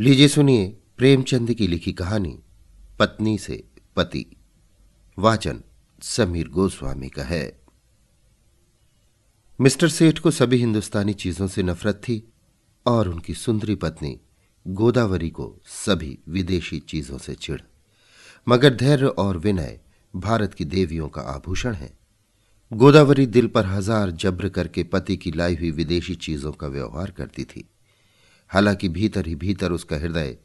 लीजिए सुनिए प्रेमचंद की लिखी कहानी, पत्नी से पति। वाचन समीर गोस्वामी का है। मिस्टर सेठ को सभी हिंदुस्तानी चीज़ों से नफरत थी और उनकी सुंदरी पत्नी गोदावरी को सभी विदेशी चीज़ों से चिढ़। मगर धैर्य और विनय भारत की देवियों का आभूषण है। गोदावरी दिल पर हज़ार जब्र करके पति की लाई हुई विदेशी चीज़ों का व्यवहार करती थी। हालाँकि भीतर ही भीतर उसका हृदय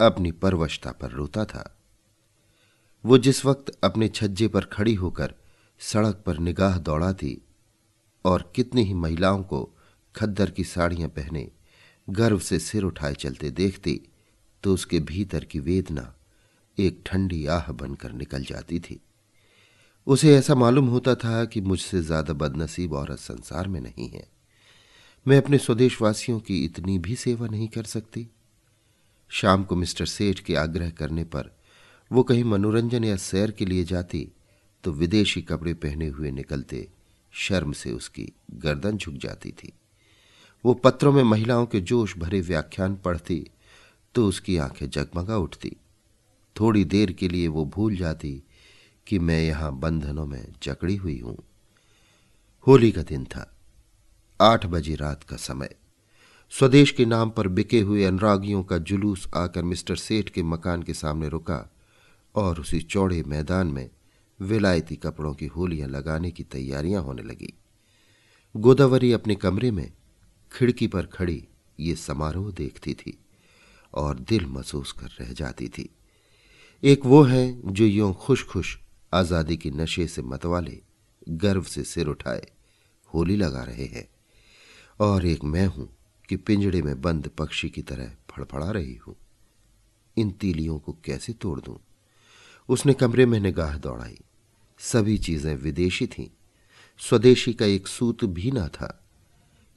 अपनी परवशता पर रोता था। वो जिस वक्त अपने छज्जे पर खड़ी होकर सड़क पर निगाह दौड़ाती और कितनी ही महिलाओं को खद्दर की साड़ियाँ पहने गर्व से सिर उठाए चलते देखती तो उसके भीतर की वेदना एक ठंडी आह बनकर निकल जाती थी। उसे ऐसा मालूम होता था कि मुझसे ज़्यादा बदनसीब औरत संसार में नहीं है। मैं अपने स्वदेशवासियों की इतनी भी सेवा नहीं कर सकती। शाम को मिस्टर सेठ के आग्रह करने पर वो कहीं मनोरंजन या सैर के लिए जाती तो विदेशी कपड़े पहने हुए निकलते शर्म से उसकी गर्दन झुक जाती थी। वो पत्रों में महिलाओं के जोश भरे व्याख्यान पढ़ती तो उसकी आँखें जगमगा उठती। थोड़ी देर के लिए वो भूल जाती कि मैं यहाँ बंधनों में जकड़ी हुई हूँ। होली का दिन था। आठ बजे रात का समय। स्वदेश के नाम पर बिके हुए अनुरागियों का जुलूस आकर मिस्टर सेठ के मकान के सामने रुका और उसी चौड़े मैदान में विलायती कपड़ों की होलियाँ लगाने की तैयारियाँ होने लगी। गोदावरी अपने कमरे में खिड़की पर खड़ी ये समारोह देखती थी और दिल महसूस कर रह जाती थी। एक वो है जो यों खुश खुश आज़ादी के नशे से मतवाले गर्व से सिर उठाए, होली लगा रहे हैं। और एक मैं हूँ कि पिंजड़े में बंद पक्षी की तरह फड़फड़ा रही हूँ। इन तीलियों को कैसे तोड़ दूँ? उसने कमरे में निगाह दौड़ाई। सभी चीज़ें विदेशी थीं। स्वदेशी का एक सूत भी ना था।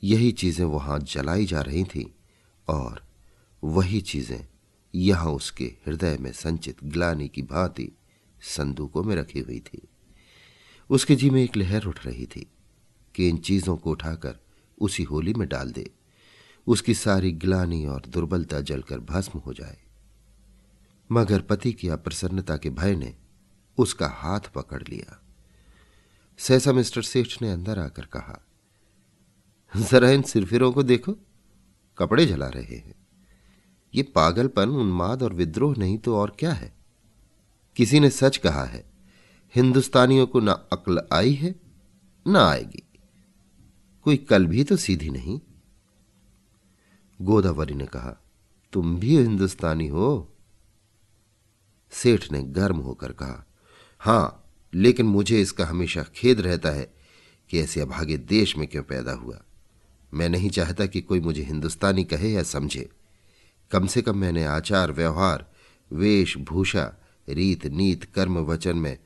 यही चीज़ें वहाँ जलाई जा रही थीं और वही चीज़ें यहाँ उसके हृदय में संचित ग्लानी की भांति संदूकों में रखी हुई थी। उसके जी में एक लहर उठ रही थी कि इन चीज़ों को उठाकर उसी होली में डाल दे। उसकी सारी ग्लानी और दुर्बलता जलकर भस्म हो जाए। मगर पति की अप्रसन्नता के भय ने उसका हाथ पकड़ लिया। सहसा मिस्टर सेठ ने अंदर आकर कहा, जरा इन सिरफिरों को देखो, कपड़े जला रहे हैं। ये पागलपन, उन्माद और विद्रोह नहीं तो और क्या है? किसी ने सच कहा है, हिंदुस्तानियों को ना अक्ल आई है, ना आएगी। कोई कल भी तो सीधी नहीं। गोदावरी ने कहा, तुम भी हिंदुस्तानी हो? सेठ ने गर्म होकर कहा, हाँ, लेकिन मुझे इसका हमेशा खेद रहता है कि ऐसे अभागे देश में क्यों पैदा हुआ। मैं नहीं चाहता कि कोई मुझे हिंदुस्तानी कहे या समझे। कम से कम मैंने आचार, व्यवहार वेश भूषा रीत नीत कर्म, वचन में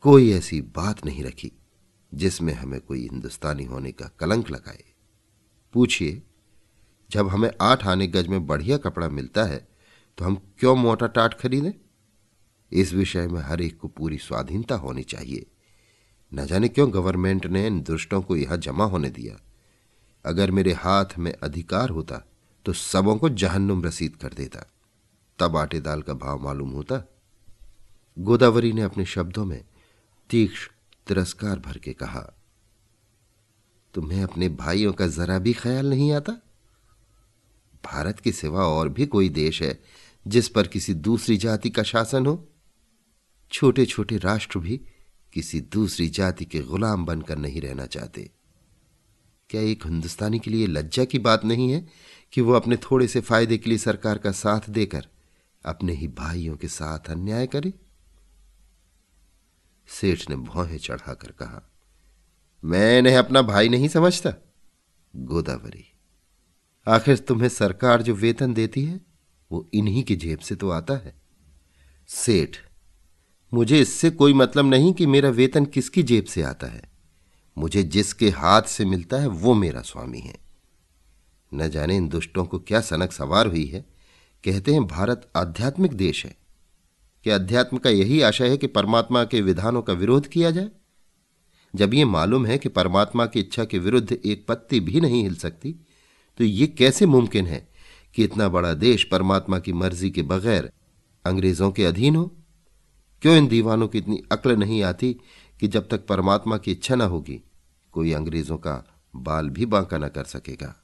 कोई ऐसी बात नहीं रखी। जिसमें हमें कोई हिंदुस्तानी होने का कलंक लगाए। पूछिए, जब हमें आठ आने गज में बढ़िया कपड़ा मिलता है तो हम क्यों मोटा टाट खरीदें? इस विषय में हर एक को पूरी स्वाधीनता होनी चाहिए। न जाने क्यों गवर्नमेंट ने इन दुष्टों को यहाँ जमा होने दिया। अगर मेरे हाथ में अधिकार होता तो सबों को जहन्नुम रसीद कर देता। तब आटे दाल का भाव मालूम होता। गोदावरी ने अपने शब्दों में तीक्ष्ण तिरस्कार भर के कहा, तुम्हें अपने भाइयों का जरा भी ख्याल नहीं आता? भारत के सिवा और भी कोई देश है जिस पर किसी दूसरी जाति का शासन हो? छोटे छोटे राष्ट्र भी किसी दूसरी जाति के गुलाम बनकर नहीं रहना चाहते। क्या एक हिंदुस्तानी के लिए लज्जा की बात नहीं है कि वो अपने थोड़े से फ़ायदे के लिए सरकार का साथ देकर अपने ही भाइयों के साथ अन्याय करे? सेठ ने भौहें चढ़ाकर कहा मैं इन्हें अपना भाई नहीं समझता, गोदावरी। आखिर तुम्हें सरकार जो वेतन देती है, वो इन्हीं की जेब से तो आता है। सेठ, मुझे इससे कोई मतलब नहीं कि मेरा वेतन किसकी जेब से आता है। मुझे जिसके हाथ से मिलता है, वो मेरा स्वामी है। न जाने इन दुष्टों को क्या सनक सवार हुई है। कहते हैं, भारत आध्यात्मिक देश है। कि अध्यात्म का यही आशय है कि परमात्मा के विधानों का विरोध किया जाए। जब ये मालूम है कि परमात्मा की इच्छा के विरुद्ध एक पत्ती भी नहीं हिल सकती तो ये कैसे मुमकिन है कि इतना बड़ा देश परमात्मा की मर्ज़ी के बगैर अंग्रेज़ों के अधीन हो? क्यों इन दीवानों की इतनी अक्ल नहीं आती कि जब तक परमात्मा की इच्छा न होगी, कोई अंग्रेज़ों का बाल भी बांका न कर सकेगा?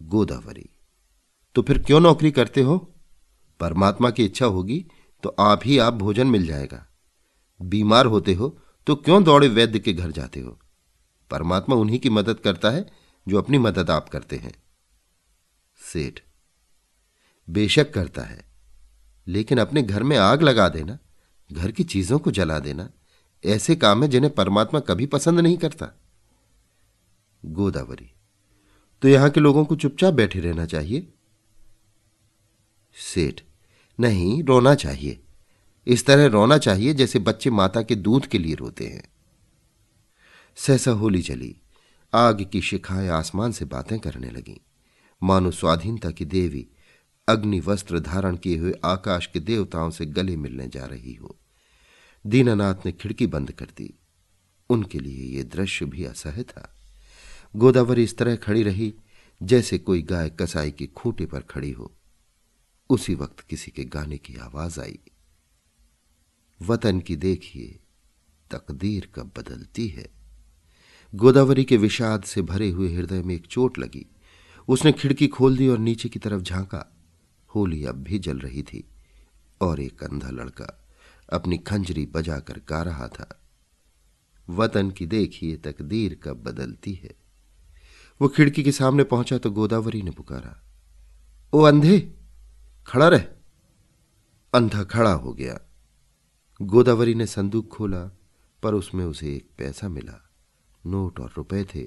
गोदावरी तो फिर क्यों नौकरी करते हो? परमात्मा की इच्छा होगी तो आप ही आप भोजन मिल जाएगा। बीमार होते हो तो क्यों दौड़े वैद्य के घर जाते हो? परमात्मा उन्हीं की मदद करता है, जो अपनी मदद आप करते हैं। सेठ, बेशक करता है, लेकिन अपने घर में आग लगा देना, घर की चीज़ों को जला देना, ऐसे काम है जिन्हें परमात्मा कभी पसंद नहीं करता। गोदावरी तो यहाँ के लोगों को चुपचाप बैठे रहना चाहिए? सेठ नहीं, रोना चाहिए। इस तरह रोना चाहिए जैसे बच्चे माता के दूध के लिए रोते हैं। सहसा होली चली। आग की शिखाएँ आसमान से बातें करने लगीं। मानो स्वाधीनता की देवी अग्नि वस्त्र धारण किए हुए आकाश के देवताओं से गले मिलने जा रही हो। दीनानाथ ने खिड़की बंद कर दी। उनके लिए यह दृश्य भी असह्य था। गोदावरी इस तरह खड़ी रही जैसे कोई गाय कसाई की खूंटे पर खड़ी हो। उसी वक्त किसी के गाने की आवाज़ आई। वतन की देखिए, तकदीर कब बदलती है। गोदावरी के विषाद से भरे हुए हृदय में एक चोट लगी। उसने खिड़की खोल दी और नीचे की तरफ़ झांका। होली अब भी जल रही थी और एक अंधा लड़का अपनी खंजरी बजाकर गा रहा था। वतन की देखिए, तकदीर कब बदलती है। वो खिड़की के सामने पहुँचा तो गोदावरी ने पुकारा, ओ अंधे! खड़ा रह। अंधा खड़ा हो गया। गोदावरी ने संदूक खोला, पर उसमें उसे एक पैसा मिला। नोट और रुपए थे,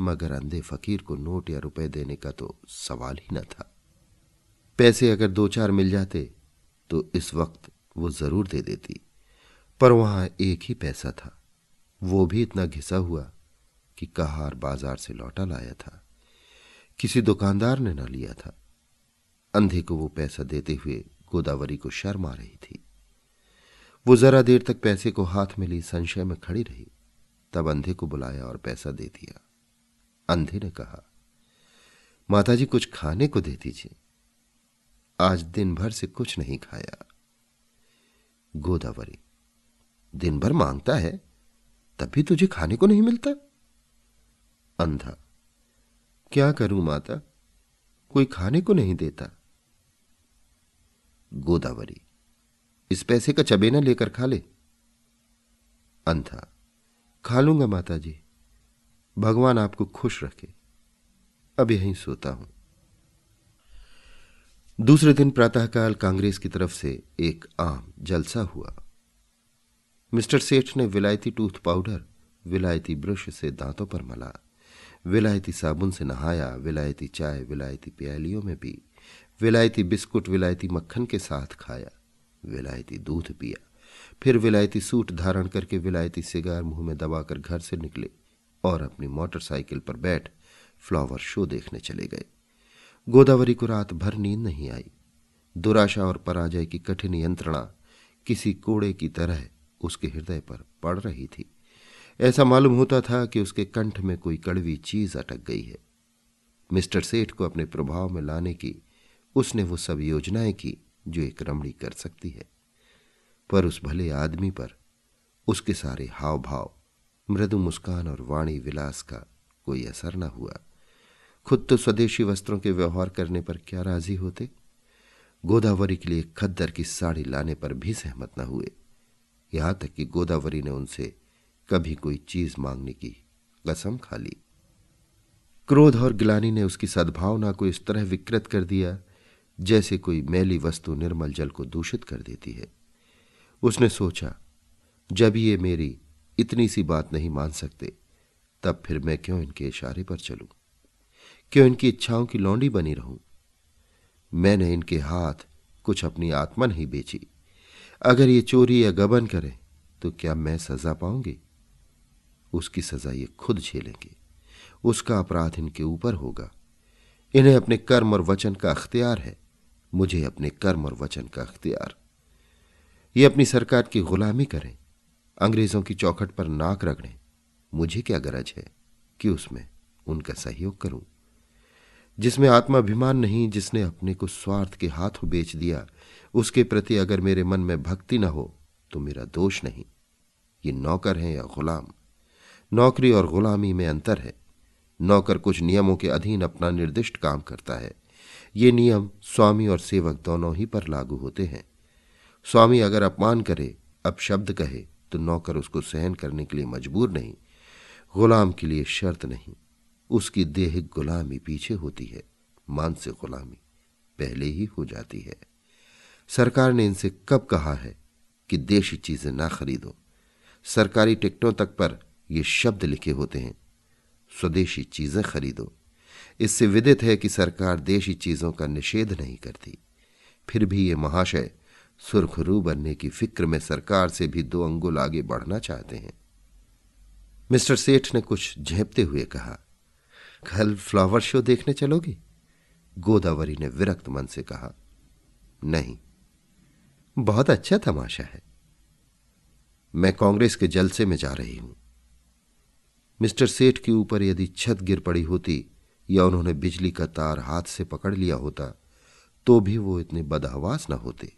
मगर अंधे फकीर को नोट या रुपए देने का तो सवाल ही न था। पैसे अगर दो चार मिल जाते तो इस वक्त वो ज़रूर दे देती। पर वहाँ एक ही पैसा था। वो भी इतना घिसा हुआ कि कहार बाज़ार से लौटा लाया था। किसी दुकानदार ने न लिया था। अंधे को वो पैसा देते हुए गोदावरी को शर्म आ रही थी। वो जरा देर तक पैसे को हाथ में ली संशय में खड़ी रही। तब अंधे को बुलाया और पैसा दे दिया। अंधे ने कहा, माताजी, कुछ खाने को दे दीजिए। आज दिन भर से कुछ नहीं खाया। गोदावरी, दिन भर माँगता है? तब भी तुझे खाने को नहीं मिलता? अंधा, क्या करूँ माता? कोई खाने को नहीं देता। गोदावरी। इस पैसे का चबेना लेकर खा ले। अंधा, खा लूँगा माता जी भगवान आपको खुश रखे। अब यहीं सोता हूँ। दूसरे दिन प्रातःकाल कांग्रेस की तरफ़ से एक आम जलसा हुआ। मिस्टर सेठ ने विलायती टूथ पाउडर, विलायती ब्रश से दांतों पर मला। विलायती साबुन से नहाया, विलायती चाय, विलायती प्यालियों में पी। विलायती बिस्कुट, विलायती मक्खन के साथ खाया, विलायती दूध पिया। फिर विलायती सूट धारण करके विलायती सिगार मुँह में दबाकर घर से निकले और अपनी मोटरसाइकिल पर बैठ फ्लावर शो देखने चले गए। गोदावरी को रात भर नींद नहीं आई। दुराशा और पराजय की कठिन यंत्रणा किसी कोड़े की तरह उसके हृदय पर पड़ रही थी। ऐसा मालूम होता था कि उसके कंठ में कोई कड़वी चीज़ अटक गई है। मिस्टर सेठ को अपने प्रभाव में लाने की उसने वो सब योजनाएँ की जो एक रमणी कर सकती है। पर उस भले आदमी पर उसके सारे हाव भाव मृदु मुस्कान और वाणी विलास का कोई असर न हुआ। खुद तो स्वदेशी वस्त्रों के व्यवहार करने पर क्या राज़ी होते? गोदावरी के लिए खद्दर की साड़ी लाने पर भी सहमत न हुए। यहाँ तक कि गोदावरी ने उनसे कभी कोई चीज़ मांगने की कसम खा ली। क्रोध और गिलानी ने उसकी सद्भावना को इस तरह विकृत कर दिया जैसे कोई मैली वस्तु निर्मल जल को दूषित कर देती है। उसने सोचा, जब ये मेरी इतनी सी बात नहीं मान सकते, तब फिर मैं क्यों इनके इशारे पर चलूँ? क्यों इनकी इच्छाओं की लौंडी बनी रहूँ? मैंने इनके हाथ कुछ अपनी आत्मा नहीं बेची। अगर ये चोरी या गबन करें तो क्या मैं सजा पाऊँगी? उसकी सजा ये खुद झेलेंगे। उसका अपराध इनके ऊपर होगा। इन्हें अपने कर्म और वचन का अख्तियार है। मुझे अपने कर्म और वचन का अख्तियार। ये अपनी सरकार की गुलामी करें, अंग्रेज़ों की चौखट पर नाक रगड़ें। मुझे क्या गरज है कि उसमें उनका सहयोग करूँ? जिसमें आत्माभिमान नहीं, जिसने अपने को स्वार्थ के हाथों बेच दिया, उसके प्रति अगर मेरे मन में भक्ति न हो तो मेरा दोष नहीं। ये नौकर है या गुलाम। नौकरी और गुलामी में अंतर है। नौकर कुछ नियमों के अधीन अपना निर्दिष्ट काम करता है। ये नियम स्वामी और सेवक दोनों ही पर लागू होते हैं। स्वामी अगर अपमान करे, अपशब्द कहे तो नौकर उसको सहन करने के लिए मजबूर नहीं, गुलाम के लिए शर्त नहीं। उसकी देह गुलामी पीछे होती है, मानसिक गुलामी पहले ही हो जाती है। सरकार ने इनसे कब कहा है कि देशी चीज़ें ना खरीदो? सरकारी टिकटों तक पर ये शब्द लिखे होते हैं, स्वदेशी चीज़ें खरीदो। इससे विदित है कि सरकार देशी चीज़ों का निषेध नहीं करती। फिर भी ये महाशय सुरखरू बनने की फ़िक्र में सरकार से भी दो अंगुल आगे बढ़ना चाहते हैं। मिस्टर सेठ ने कुछ झेपते हुए कहा, कल फ्लावर शो देखने चलोगे? गोदावरी ने विरक्त मन से कहा, नहीं। बहुत अच्छा तमाशा है। मैं कांग्रेस के जलसे में जा रही हूँ। मिस्टर सेठ के ऊपर यदि छत गिर पड़ी होती या उन्होंने बिजली का तार हाथ से पकड़ लिया होता तो भी वो इतने बदहवास न होते।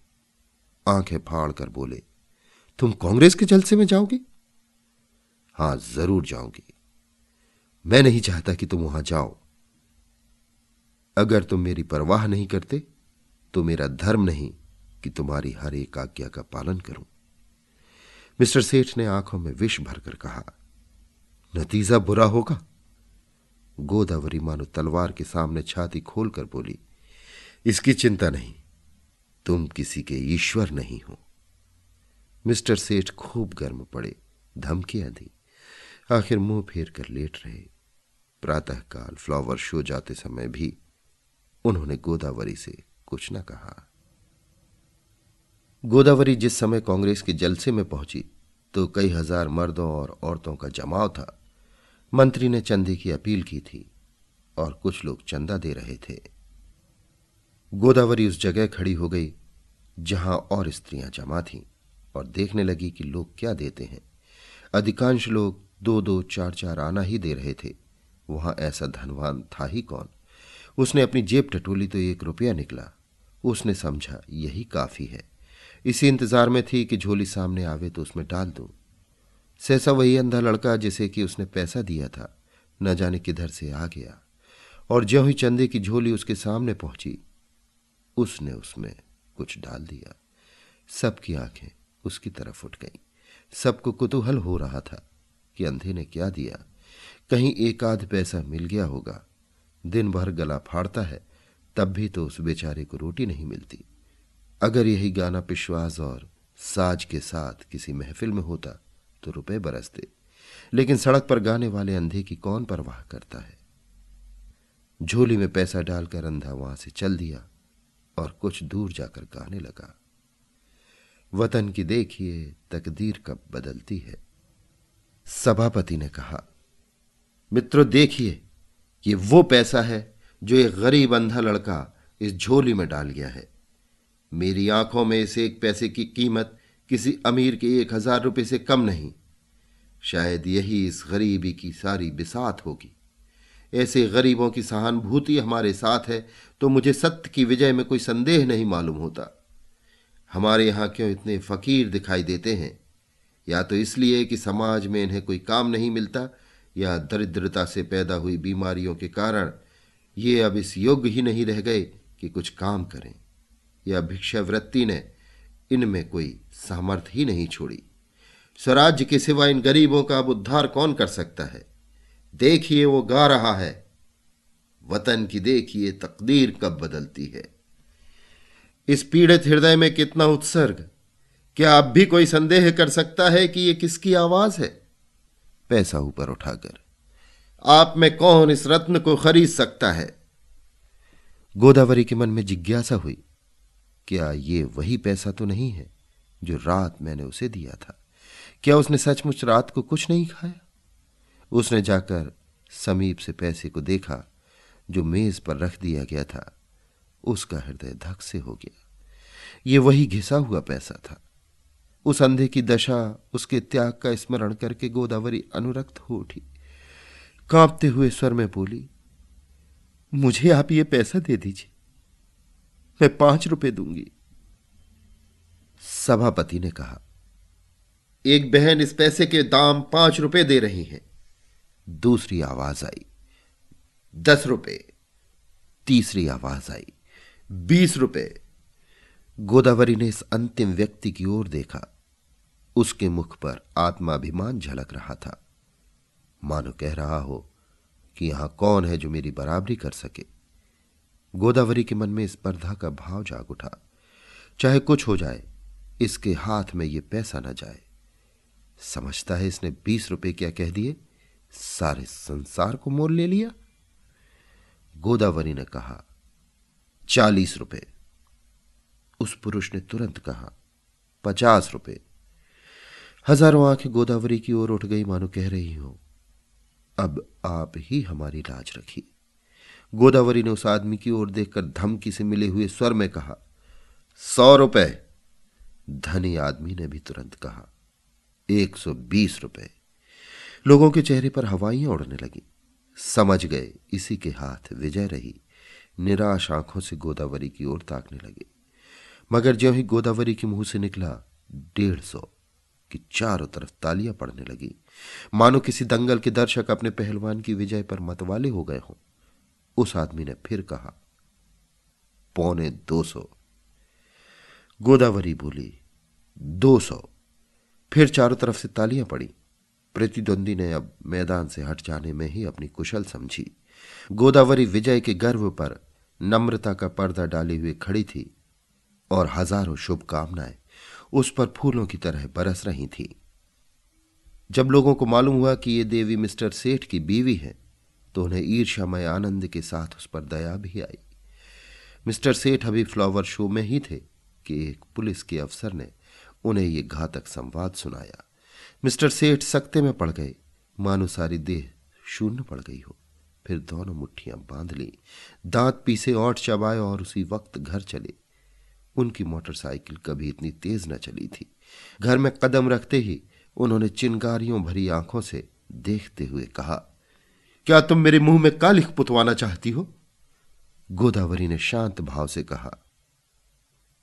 आँखें फाड़ कर बोले, तुम कांग्रेस के जलसे में जाओगे? हाँ, ज़रूर जाओगी मैं नहीं चाहता कि तुम वहाँ जाओ। अगर तुम मेरी परवाह नहीं करते तो मेरा धर्म नहीं कि तुम्हारी हर एक आज्ञा का पालन करूँ। मिस्टर सेठ ने आँखों में विष भरकर कहा, नतीजा बुरा होगा। गोदावरी मानो तलवार के सामने छाती खोलकर बोली, इसकी चिंता नहीं, तुम किसी के ईश्वर नहीं हो। मिस्टर सेठ खूब गर्म पड़े, धमकियाँ दी। आखिर मुँह फेर कर लेट रहे। प्रातःकाल फ्लावर शो जाते समय भी उन्होंने गोदावरी से कुछ न कहा। गोदावरी जिस समय कांग्रेस के जलसे में पहुँची तो कई हज़ार मर्दों और औरतों का जमाव था। मंत्री ने चंदे की अपील की थी और कुछ लोग चंदा दे रहे थे। गोदावरी उस जगह खड़ी हो गई जहाँ और स्त्रियाँ जमा थीं और देखने लगी कि लोग क्या देते हैं। अधिकांश लोग दो दो चार चार आना ही दे रहे थे। वहाँ ऐसा धनवान था ही कौन? उसने अपनी जेब टटोली तो एक रुपया निकला। उसने समझा, यही काफ़ी है। इसी इंतज़ार में थी कि झोली सामने आवे तो उसमें डाल दूँ। सहसा वही अंधा लड़का जिसे कि उसने पैसा दिया था, न जाने किधर से आ गया, और ज्यों ही चंदे की झोली उसके सामने पहुँची, उसने उसमें कुछ डाल दिया। सबकी आँखें उसकी तरफ़ उठ गईं। सबको कुतूहल हो रहा था कि अंधे ने क्या दिया। कहीं एक आध पैसा मिल गया होगा। दिन भर गला फाड़ता है, तब भी तो उस बेचारे को रोटी नहीं मिलती। अगर यही गाना पिश्वास और साज के साथ किसी महफिल में होता तो रुपए बरसते लेकिन सड़क पर गाने वाले अंधे की कौन परवाह करता है? झोली में पैसा डालकर अंधा वहाँ से चल दिया और कुछ दूर जाकर गाने लगा। वतन की देखिए, तकदीर कब बदलती है। सभापति ने कहा, मित्रों देखिए, ये वो पैसा है जो एक गरीब अंधा लड़का इस झोली में डाल गया है। मेरी आँखों में इस एक पैसे की कीमत किसी अमीर के एक हज़ार रुपये से कम नहीं। शायद यही इस गरीबी की सारी बिसात होगी। ऐसे गरीबों की सहानुभूति हमारे साथ है तो मुझे सत्य की विजय में कोई संदेह नहीं मालूम होता। हमारे यहाँ क्यों इतने फकीर दिखाई देते हैं? या तो इसलिए कि समाज में इन्हें कोई काम नहीं मिलता, या दरिद्रता से पैदा हुई बीमारियों के कारण ये अब इस योग्य ही नहीं रह गए कि कुछ काम करें। या भिक्षावृत्ति ने इनमें कोई सामर्थ्य ही नहीं छोड़ी। स्वराज्य के सिवा इन गरीबों का अब उद्धार कौन कर सकता है? देखिए वो गा रहा है। वतन की देखिए तकदीर कब बदलती है। इस पीड़ित हृदय में कितना उत्सर्ग। क्या अब भी कोई संदेह कर सकता है कि यह किसकी आवाज़ है? पैसा ऊपर उठाकर। आप में कौन इस रत्न को खरीद सकता है? गोदावरी के मन में जिज्ञासा हुई। क्या ये वही पैसा तो नहीं है जो रात मैंने उसे दिया था? क्या उसने सचमुच रात को कुछ नहीं खाया? उसने जाकर समीप से पैसे को देखा, जो मेज पर रख दिया गया था। उसका हृदय धक से हो गया। ये वही घिसा हुआ पैसा था। उस अंधे की दशा, उसके त्याग का स्मरण करके गोदावरी अनुरक्त हो उठी। कांपते हुए स्वर में बोली, मुझे आप ये पैसा दे दीजिए। मैं पाँच रुपए दूँगी। सभापति ने कहा, एक बहन इस पैसे के दाम पाँच रुपए दे रही है। दूसरी आवाज़ आई, दस रुपए। तीसरी आवाज़ आई, बीस रुपए। गोदावरी ने इस अंतिम व्यक्ति की ओर देखा। उसके मुख पर आत्माभिमान झलक रहा था। मानो कह रहा हो कि यहाँ कौन है जो मेरी बराबरी कर सके? गोदावरी के मन में स्पर्धा का भाव जाग उठा। चाहे कुछ हो जाए, इसके हाथ में यह पैसा न जाए। समझता है इसने बीस रुपए क्या कह दिए? सारे संसार को मोल ले लिया। गोदावरी ने कहा, चालीस रुपए उस पुरुष ने तुरंत कहा, पचास रुपए हज़ारों आँखें गोदावरी की ओर उठ गई, मानो कह रही हो, अब आप ही हमारी लाज रखिए। गोदावरी ने उस आदमी की ओर देखकर धमकी से मिले हुए स्वर में कहा, सौ रुपए। धनी आदमी ने भी तुरंत कहा, एक सौ बीस रुपए। लोगों के चेहरे पर हवाइयाँ उड़ने लगी। समझ गए, इसी के हाथ विजय रही। निराश आँखों से गोदावरी की ओर ताकने लगे। मगर ज्यों ही गोदावरी के मुँह से निकला, डेढ़ सौ कि चारों तरफ़ तालियाँ पड़ने लगी। मानो किसी दंगल के दर्शक अपने पहलवान की विजय पर मतवाले हो गए हों। उस आदमी ने फिर कहा, पौने दो सौ। गोदावरी बोली, दो सौ। फिर चारों तरफ़ से तालियाँ पड़ी। प्रतिद्वंदी ने अब मैदान से हट जाने में ही अपनी कुशल समझी। गोदावरी विजय के गर्व पर नम्रता का पर्दा डाले हुए खड़ी थी और हज़ारों शुभकामनाएँ उस पर फूलों की तरह बरस रही थी। जब लोगों को मालूम हुआ कि ये देवी मिस्टर सेठ की बीवी है तो उन्हें ईर्ष्यामय आनंद के साथ उस पर दया भी आई। मिस्टर सेठ अभी फ्लावर शो में ही थे कि एक पुलिस के अफसर ने उन्हें ये घातक संवाद सुनाया। मिस्टर सेठ सकते में पड़ गए। मानो सारी देह शून्य पड़ गई हो। फिर दोनों मुट्ठियाँ बाँध ली। दांत पीसे और चबाए और उसी वक्त घर चले। उनकी मोटरसाइकिल कभी इतनी तेज न चली थी। घर में कदम रखते ही उन्होंने चिनगारियों भरी आँखों से देखते हुए कहा क्या तुम मेरे मुँह में कालिख पुतवाना चाहती हो? गोदावरी ने शांत भाव से कहा,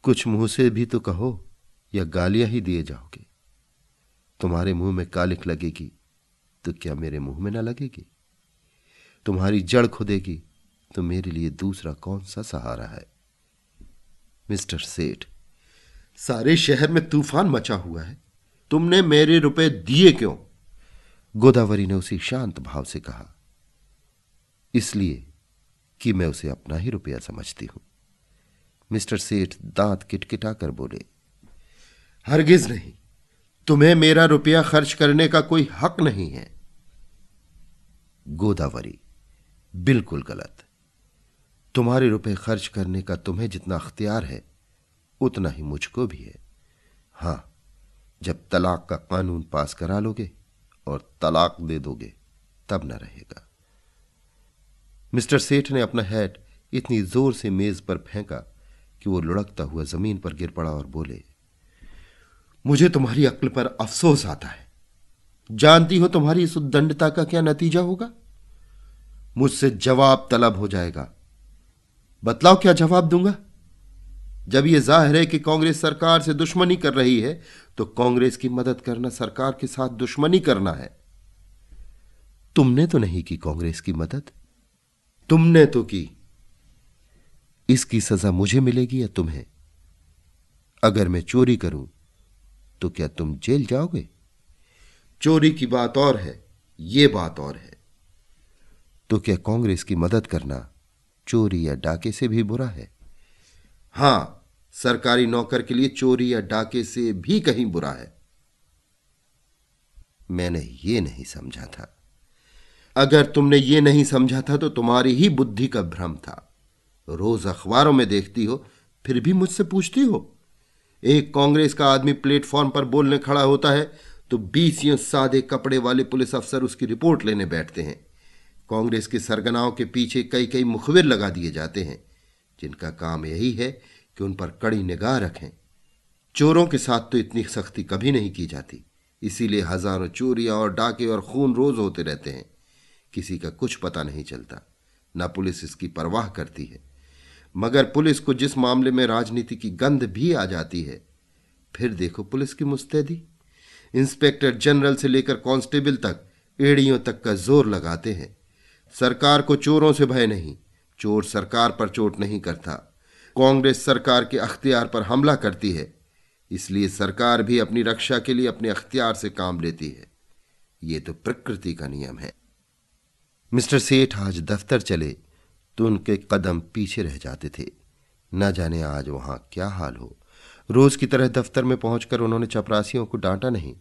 कुछ मुँह से भी तो कहो या गालियाँ ही दिए जाओगे। तुम्हारे मुँह में कालिख लगेगी तो क्या मेरे मुँह में ना लगेगी? तुम्हारी जड़ खुदेगी तो मेरे लिए दूसरा कौन सा सहारा है? मिस्टर सेठ, सारे शहर में तूफ़ान मचा हुआ है। तुमने मेरे रुपए दिए क्यों? गोदावरी ने उसी शांत भाव से कहा इसलिए कि मैं उसे अपना ही रुपया समझती हूँ। मिस्टर सेठ दांत किटकिटा कर बोले, हरगिज नहीं, तुम्हें मेरा रुपया खर्च करने का कोई हक नहीं है। गोदावरी, बिल्कुल गलत। तुम्हारे रुपए खर्च करने का तुम्हें जितना अख्तियार है, उतना ही मुझको भी है। हाँ, जब तलाक का कानून पास करा लोगे और तलाक दे दोगे, तब न रहेगा। मिस्टर सेठ ने अपना हैट इतनी ज़ोर से मेज पर फेंका कि वो लुढ़कता हुआ ज़मीन पर गिर पड़ा और बोले, मुझे तुम्हारी अक्ल पर अफसोस आता है। जानती हो तुम्हारी इस उद्दंडता का क्या नतीजा होगा? मुझसे जवाब तलब हो जाएगा। बतलाओ क्या जवाब दूँगा? जब यह ज़ाहिर है कि कांग्रेस सरकार से दुश्मनी कर रही है तो कांग्रेस की मदद करना सरकार के साथ दुश्मनी करना है। तुमने तो नहीं की कांग्रेस की मदद। तुमने तो की। इसकी सजा मुझे मिलेगी या तुम्हें? अगर मैं चोरी करूँ तो क्या तुम जेल जाओगे? चोरी की बात और है यह बात और है। तो क्या कांग्रेस की मदद करना चोरी या डाके से भी बुरा है? हाँ, सरकारी नौकर के लिए चोरी या डाके से भी कहीं बुरा है। मैंने ये नहीं समझा था। अगर तुमने ये नहीं समझा था तो तुम्हारी ही बुद्धि का भ्रम था। रोज अखबारों में देखती हो, फिर भी मुझसे पूछती हो। एक कांग्रेस का आदमी प्लेटफॉर्म पर बोलने खड़ा होता है तो बीस या सादे कपड़े वाले पुलिस अफसर उसकी रिपोर्ट लेने बैठते हैं। कांग्रेस के सरगनाओं के पीछे कई कई मुखबिर लगा दिए जाते हैं, जिनका काम यही है कि उन पर कड़ी निगाह रखें। चोरों के साथ तो इतनी सख्ती कभी नहीं की जाती, इसीलिए हज़ारों चोरियाँ और डाके और खून रोज होते रहते हैं। किसी का कुछ पता नहीं चलता। न पुलिस इसकी परवाह करती है। मगर पुलिस को जिस मामले में राजनीति की गंध भी आ जाती है, फिर देखो पुलिस की मुस्तैदी। इंस्पेक्टर जनरल से लेकर कांस्टेबल तक एड़ियों तक का ज़ोर लगाते हैं। सरकार को चोरों से भय नहीं, चोर सरकार पर चोट नहीं करता। कांग्रेस सरकार के अख्तियार पर हमला करती है, इसलिए सरकार भी अपनी रक्षा के लिए अपने अख्तियार से काम लेती है। ये तो प्रकृति का नियम है। मिस्टर सेठ आज दफ्तर चले तो उनके कदम पीछे रह जाते थे। न जाने आज वहाँ क्या हाल हो। रोज की तरह दफ्तर में पहुंचकर उन्होंने चपरासियों को डांटा नहीं,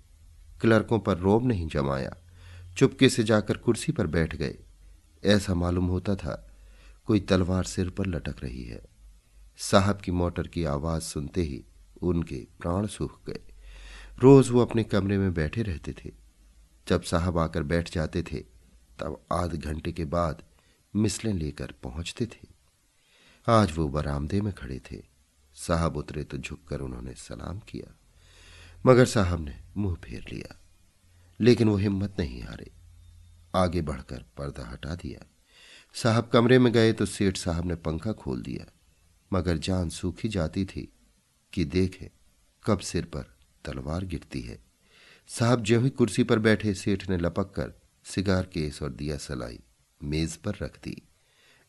क्लर्कों पर रोब नहीं जमाया, चुपके से जाकर कुर्सी पर बैठ गए। ऐसा मालूम होता था, कोई तलवार सिर पर लटक रही है। साहब की मोटर की आवाज़ सुनते ही उनके प्राण सूख गए। रोज वो अपने कमरे में बैठे रहते थे। जब साहब आकर बैठ जाते थे तब आध घंटे के बाद मिसलें लेकर पहुँचते थे। आज वो बरामदे में खड़े थे। साहब उतरे तो झुककर उन्होंने सलाम किया, मगर साहब ने मुँह फेर लिया, लेकिन वो हिम्मत नहीं हारे। आगे बढ़कर पर्दा हटा दिया। साहब कमरे में गए तो सेठ साहब ने पंखा खोल दिया, मगर जान सूखी जाती थी कि देखे कब सिर पर तलवार गिरती है। साहब ज्यों ही कुर्सी पर बैठे, सेठ ने लपक कर सिगार केस और दिया सलाई मेज पर रख दी।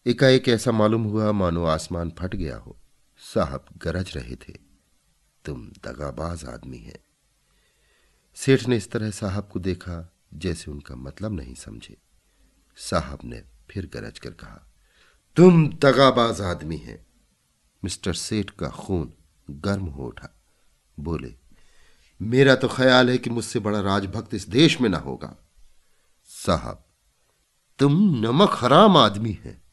एकाएक ऐसा मालूम हुआ, मानो आसमान फट गया हो। साहब गरज रहे थे, तुम दगाबाज आदमी है। सेठ ने इस तरह साहब को देखा, जैसे उनका मतलब नहीं समझे। साहब ने फिर गरज कर कहा, तुम दगाबाज आदमी हैं। मिस्टर सेठ का खून गर्म हो उठा। बोले, मेरा तो ख्याल है कि मुझसे बड़ा राजभक्त इस देश में ना होगा। साहब, तुम नमक हराम आदमी हैं।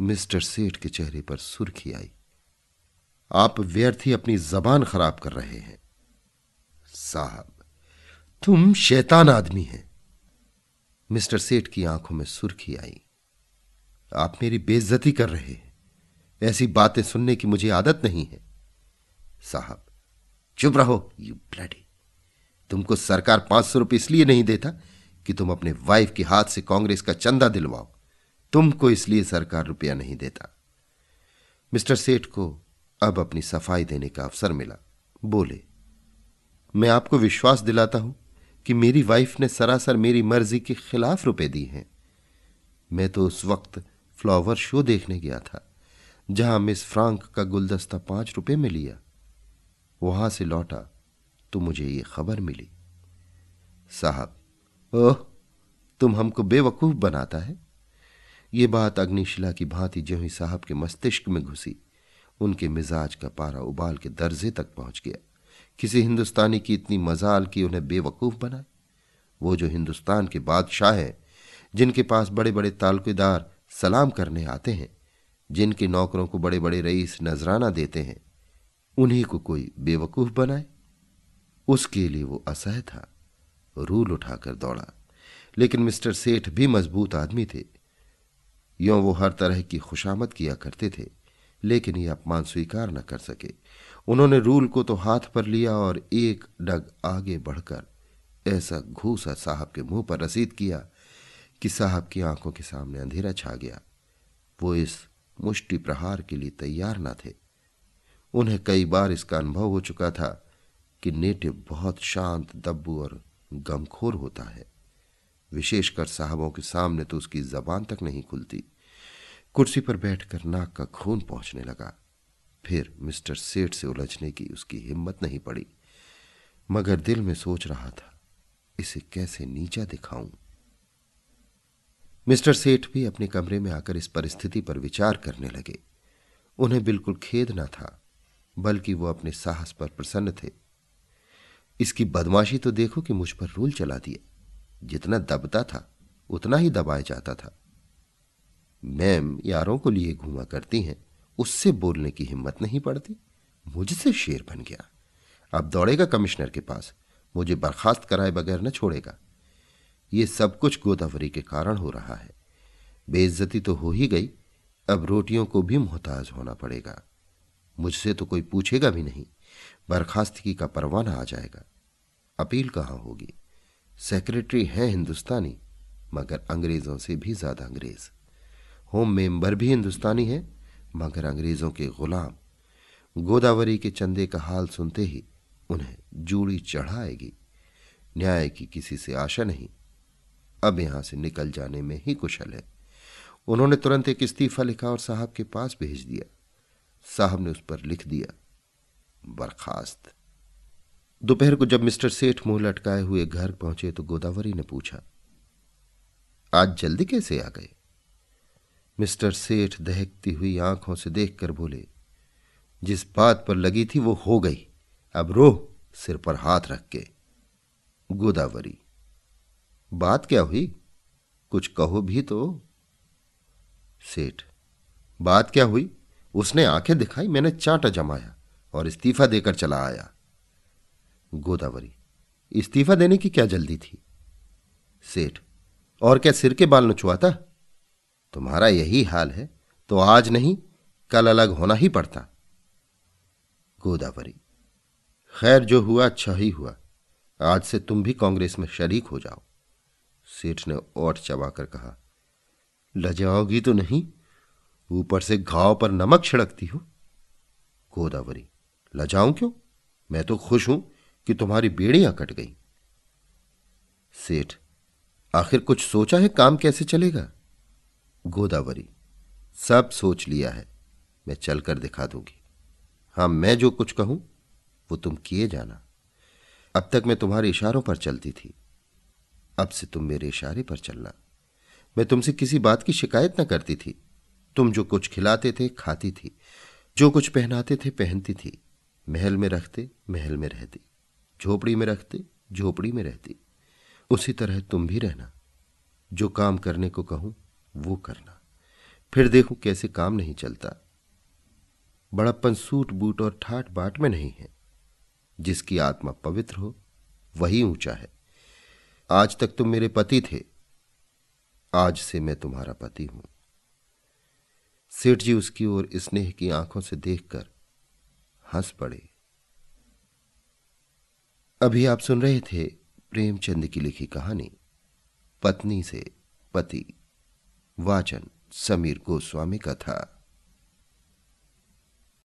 मिस्टर सेठ के चेहरे पर सुर्खी आई। आप व्यर्थ ही अपनी जबान खराब कर रहे हैं। साहब, तुम शैतान आदमी हैं। मिस्टर सेठ की आँखों में सुर्खी आई। आप मेरी बेइज्जती कर रहे हैं। ऐसी बातें सुनने की मुझे आदत नहीं है। साहब, चुप रहो यू ब्लडी तुमको सरकार पाँच सौ रुपये इसलिए नहीं देता कि तुम अपने वाइफ के हाथ से कांग्रेस का चंदा दिलवाओ। तुमको इसलिए सरकार रुपया नहीं देता। मिस्टर सेठ को अब अपनी सफ़ाई देने का अवसर मिला। बोले, मैं आपको विश्वास दिलाता हूँ कि मेरी वाइफ ने सरासर मेरी मर्ज़ी के खिलाफ रुपए दी हैं। मैं तो उस वक्त फ्लावर शो देखने गया था, जहाँ मिस फ्रांक का गुलदस्ता पाँच रुपए में लिया। वहाँ से लौटा तो मुझे ये खबर मिली। साहब ओह, तुम हमको बेवकूफ़ बनाता है। ये बात अग्निशिला की भांति ही साहब के मस्तिष्क में घुसी, उनके मिजाज का पारा उबाल के दर्जे तक पहुँच गया। किसी हिंदुस्तानी की इतनी मजाल की उन्हें बेवकूफ़ बनाए? वो जो हिंदुस्तान के बादशाह हैं, जिनके पास बड़े बड़े तालुकेदार सलाम करने आते हैं, जिनके नौकरों को बड़े बड़े रईस नजराना देते हैं, उन्हीं को कोई बेवकूफ़ बनाए? उसके लिए वो असह था। रूल उठाकर दौड़ा। लेकिन मिस्टर सेठ भी मज़बूत आदमी थे। यों वो हर तरह की खुशामद किया करते थे, लेकिन ये अपमान स्वीकार न कर सके। उन्होंने रूल को तो हाथ पर लिया और एक डग आगे बढ़कर ऐसा घूसा साहब के मुँह पर रसीद किया कि साहब की आँखों के सामने अंधेरा छा गया। वो इस मुष्टि प्रहार के लिए तैयार न थे। उन्हें कई बार इसका अनुभव हो चुका था कि नेटिव बहुत शांत, दब्बू और गमखोर होता है। विशेषकर साहबों के सामने तो उसकी जबान तक नहीं खुलती। कुर्सी पर बैठकर नाक का खून पहुँचने लगा। फिर मिस्टर सेठ से उलझने की उसकी हिम्मत नहीं पड़ी। मगर दिल में सोच रहा था, इसे कैसे नीचा दिखाऊँ? मिस्टर सेठ भी अपने कमरे में आकर इस परिस्थिति पर विचार करने लगे। उन्हें बिल्कुल खेद न था, बल्कि वो अपने साहस पर प्रसन्न थे। इसकी बदमाशी तो देखो कि मुझ पर रूल चला दिया। जितना दबता था, उतना ही दबाया जाता था। मैम यारों को लिए घूमा करती हैं, उससे बोलने की हिम्मत नहीं पड़ती। मुझसे शेर बन गया। अब दौड़ेगा कमिश्नर के पास। मुझे बर्खास्त कराए बगैर न छोड़ेगा। ये सब कुछ गोदावरी के कारण हो रहा है। बेइज्जती तो हो ही गई। अब रोटियों को भी मोहताज होना पड़ेगा। मुझसे तो कोई पूछेगा भी नहीं। बर्खास्तगी का परवाना आ जाएगा। अपील कहाँ होगी? सेक्रेटरी है हिंदुस्तानी, मगर अंग्रेज़ों से भी ज़्यादा अंग्रेज़। होम मेंबर भी हिंदुस्तानी है, मगर अंग्रेज़ों के गुलाम। गोदावरी के चंदे का हाल सुनते ही उन्हें जूड़ी चढ़ाएगी। न्याय की किसी से आशा नहीं। अब यहाँ से निकल जाने में ही कुशल है। उन्होंने तुरंत एक इस्तीफा लिखा और साहब के पास भेज दिया। साहब ने उस पर लिख दिया। बर्खास्त। दोपहर को जब मिस्टर सेठ मुँह लटकाए हुए घर पहुँचे तो गोदावरी ने पूछा, आज जल्दी कैसे आ गए? मिस्टर सेठ दहकती हुई आँखों से देखकर बोले, जिस बात पर लगी थी वो हो गई। अब रोह सिर पर हाथ रख के। गोदावरी, बात क्या हुई? कुछ कहो भी तो। सेठ, बात क्या हुई? उसने आँखें दिखाई, मैंने चांटा जमाया। और इस्तीफा देकर चला आया। गोदावरी, इस्तीफा देने की क्या जल्दी थी? सेठ, और क्या सिर के बाल नचुआता? तुम्हारा यही हाल है तो आज नहीं, कल अलग होना ही पड़ता। गोदावरी, खैर जो हुआ अच्छा ही हुआ। आज से तुम भी कांग्रेस में शरीक हो जाओ। सेठ ने ओठ चबाकर कहा, लजाओगी तो नहीं, ऊपर से घाव पर नमक छिड़कती हो? गोदावरी लजाऊं क्यों? मैं तो खुश हूँ कि तुम्हारी बेड़ियाँ कट गई। सेठ, आखिर कुछ सोचा है काम कैसे चलेगा? गोदावरी, सब सोच लिया है, मैं चलकर दिखा दूँगी। हाँ, मैं जो कुछ कहूँ, वो तुम किए जाना। अब तक मैं तुम्हारे इशारों पर चलती थी। अब से तुम मेरे इशारे पर चलना। मैं तुमसे किसी बात की शिकायत न करती थी। तुम जो कुछ खिलाते थे, खाती थी। जो कुछ पहनाते थे, पहनती थी। महल में रखते, महल में रहती। झोपड़ी में रखते, झोपड़ी में रहती। उसी तरह तुम भी रहना। जो काम करने को कहूँ, वो करना। फिर देखो कैसे काम नहीं चलता। बड़प्पन सूट बूट और ठाट बाट में नहीं है। जिसकी आत्मा पवित्र हो, वही ऊँचा है। आज तक तुम मेरे पति थे। आज से मैं तुम्हारा पति हूँ। सेठ जी उसकी ओर स्नेह की आँखों से देखकर हंस पड़े। अभी आप सुन रहे थे प्रेमचंद की लिखी कहानी, पत्नी से पति, वाचन, समीर गोस्वामी का था।